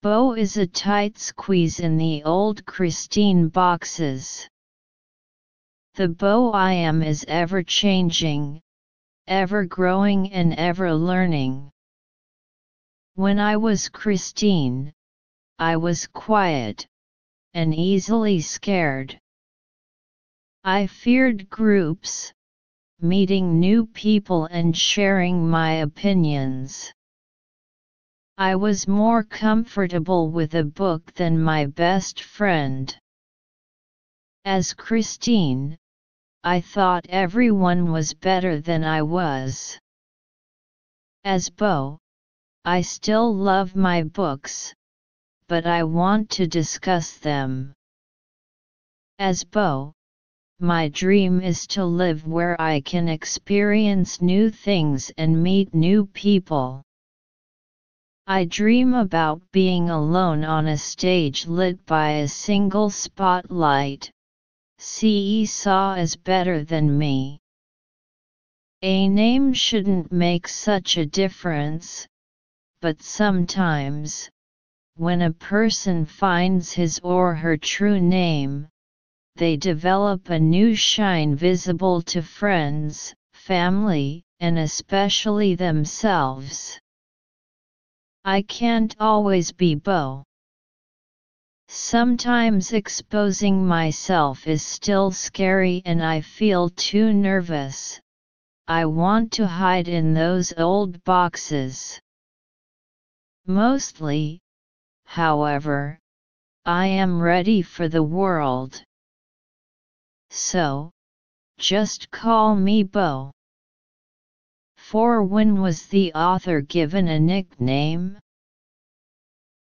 Bo is a tight squeeze in the old Christine boxes. The Bo I am is ever changing, ever growing and ever learning. When I was Christine, I was quiet, and easily scared. I feared groups, meeting new people and sharing my opinions. I was more comfortable with a book than my best friend. As Christine, I thought everyone was better than I was. As Bo, I still love my books, but I want to discuss them. As Bo, my dream is to live where I can experience new things and meet new people. I dream about being alone on a stage lit by a single spotlight. CE saw is better than me. A name shouldn't make such a difference, but sometimes, when a person finds his or her true name, they develop a new shine visible to friends, family, and especially themselves. I can't always be Bo. Sometimes exposing myself is still scary and I feel too nervous. I want to hide in those old boxes. Mostly, however, I am ready for the world. So, just call me Bo. For when was the author given a nickname?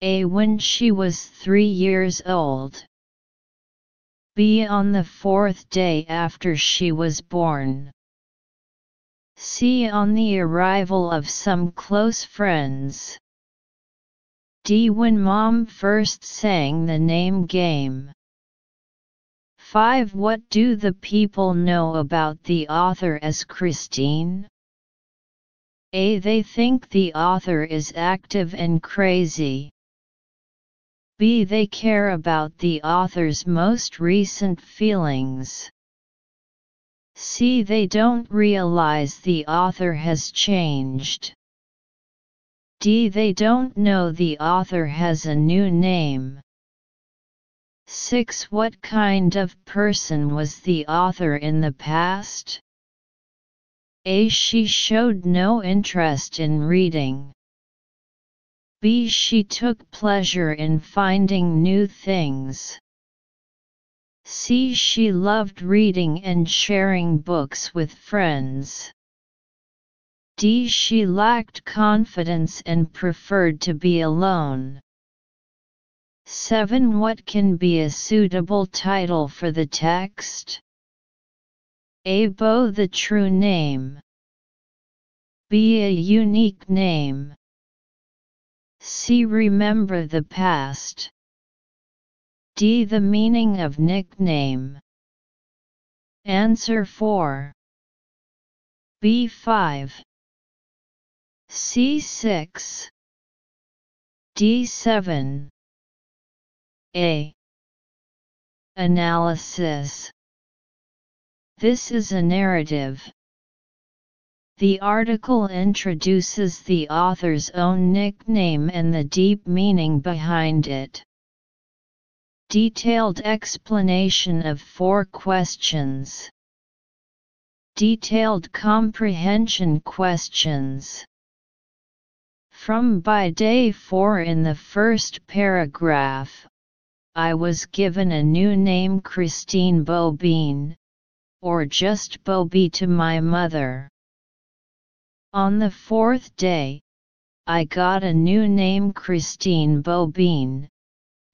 A. When she was three years old. B. On the fourth day after she was born. C. On the arrival of some close friends. D. When mom first sang the name game. 5. What do the people know about the author as Christine? A. They think the author is active and crazy. B. They care about the author's most recent feelings. C. They don't realize the author has changed. D. They don't know the author has a new name. 6. What kind of person was the author in the past? A. She showed no interest in reading. B. She took pleasure in finding new things. C. She loved reading and sharing books with friends. D. She lacked confidence and preferred to be alone. 7. What can be a suitable title for the text? A. Bo the true name. Be a unique name. C. Remember the past. D. The meaning of nickname. Answer 4. B5 C6 D7 A Analysis This is a narrative. The article introduces the author's own nickname and the deep meaning behind it. Detailed explanation of four questions. Detailed comprehension questions. From by day 4 in the first paragraph, I was given a new name Christine Bobine, or just Bobby to my mother. On the fourth day, I got a new name Christine Bobine,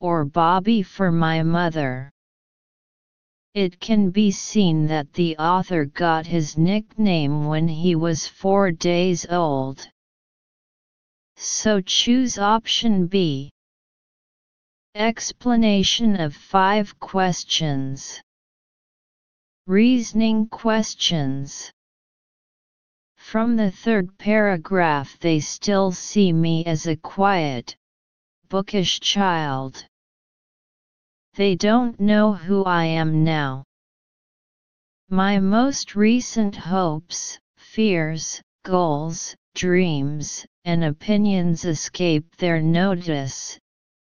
or Bobby for my mother. It can be seen that the author got his nickname when he was four days old. So choose option B. Explanation of five questions. Reasoning questions. From the third paragraph they still see me as a quiet, bookish child. They don't know who I am now. My most recent hopes, fears, goals, dreams, and opinions escape their notice.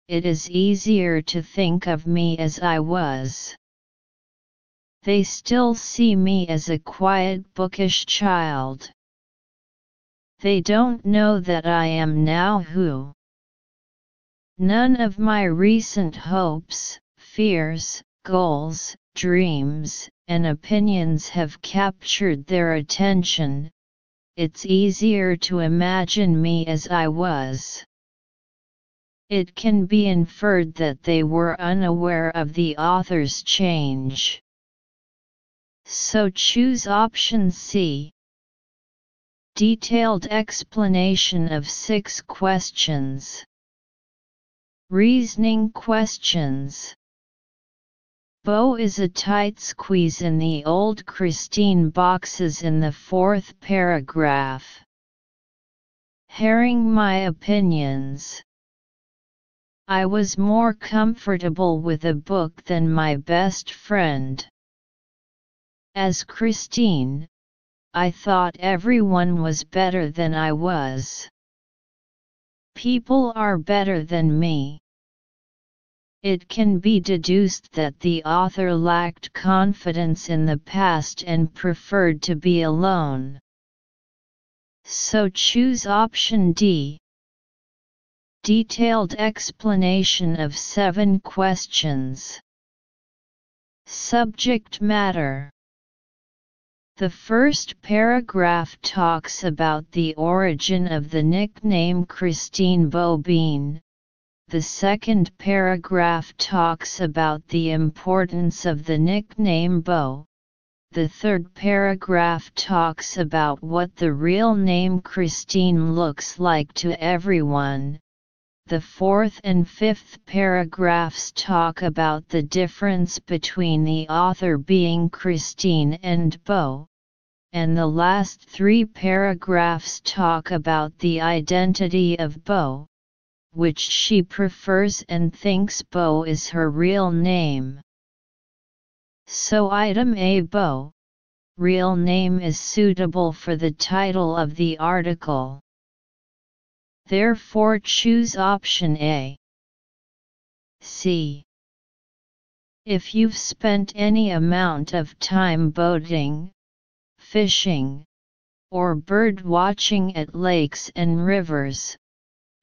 It is easier to think of me as I was. They still see me as a quiet bookish child. They don't know that I am now who. None of my recent hopes, fears, goals, dreams, and opinions have captured their attention. It's easier to imagine me as I was. It can be inferred that they were unaware of the author's change. So choose option C. Detailed explanation of six questions. Reasoning questions. Bo is a tight squeeze in the old Christine boxes in the fourth paragraph. Herring my opinions. I was more comfortable with a book than my best friend. As Christine, I thought everyone was better than I was. People are better than me. It can be deduced that the author lacked confidence in the past and preferred to be alone. So choose option D. Detailed explanation of seven questions. Subject matter the first paragraph talks about the origin of the nickname Christine Bobine. The second paragraph talks about the importance of the nickname Bo. The third paragraph talks about what the real name Christine looks like to everyone. The fourth and fifth paragraphs talk about the difference between the author being Christine and Bo, and the last three paragraphs talk about the identity of Bo, which she prefers and thinks Bo is her real name. So item A Bo, real name is suitable for the title of the article. Therefore choose option A. C. If you've spent any amount of time boating, fishing, or bird watching at lakes and rivers,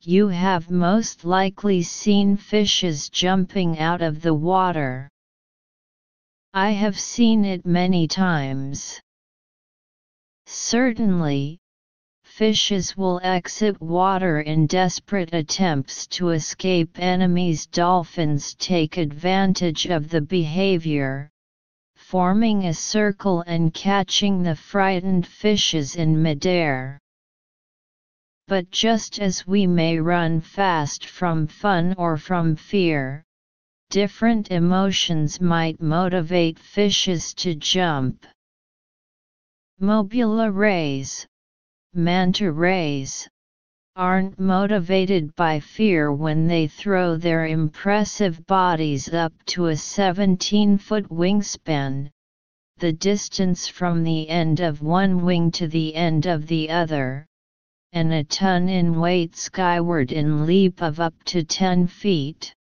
you have most likely seen fishes jumping out of the water. I have seen it many times. Certainly, fishes will exit water in desperate attempts to escape enemies. Dolphins take advantage of the behavior, forming a circle and catching the frightened fishes in midair. But just as we may run fast from fun or from fear, different emotions might motivate fishes to jump. Mobula rays, manta rays, aren't motivated by fear when they throw their impressive bodies up to a 17 foot wingspan, the distance from the end of one wing to the end of the other, and a ton in weight skyward in leap of up to 10 feet.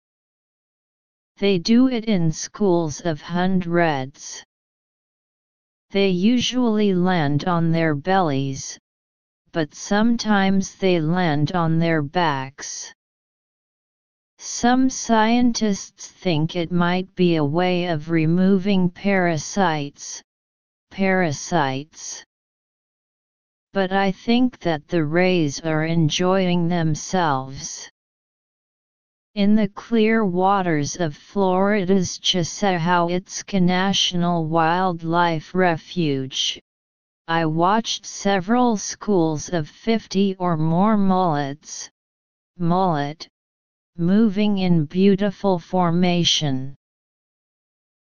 They do it in schools of hundreds. They usually land on their bellies, but sometimes they land on their backs. Some scientists think it might be a way of removing parasites. Parasites. But I think that the rays are enjoying themselves. In the clear waters of Florida's Chassahowitzka National Wildlife Refuge, I watched several schools of 50 or more mullets, mullet, moving in beautiful formation.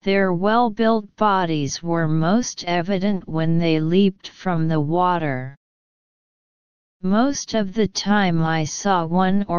Their well-built bodies were most evident when they leaped from the water. Most of the time I saw one or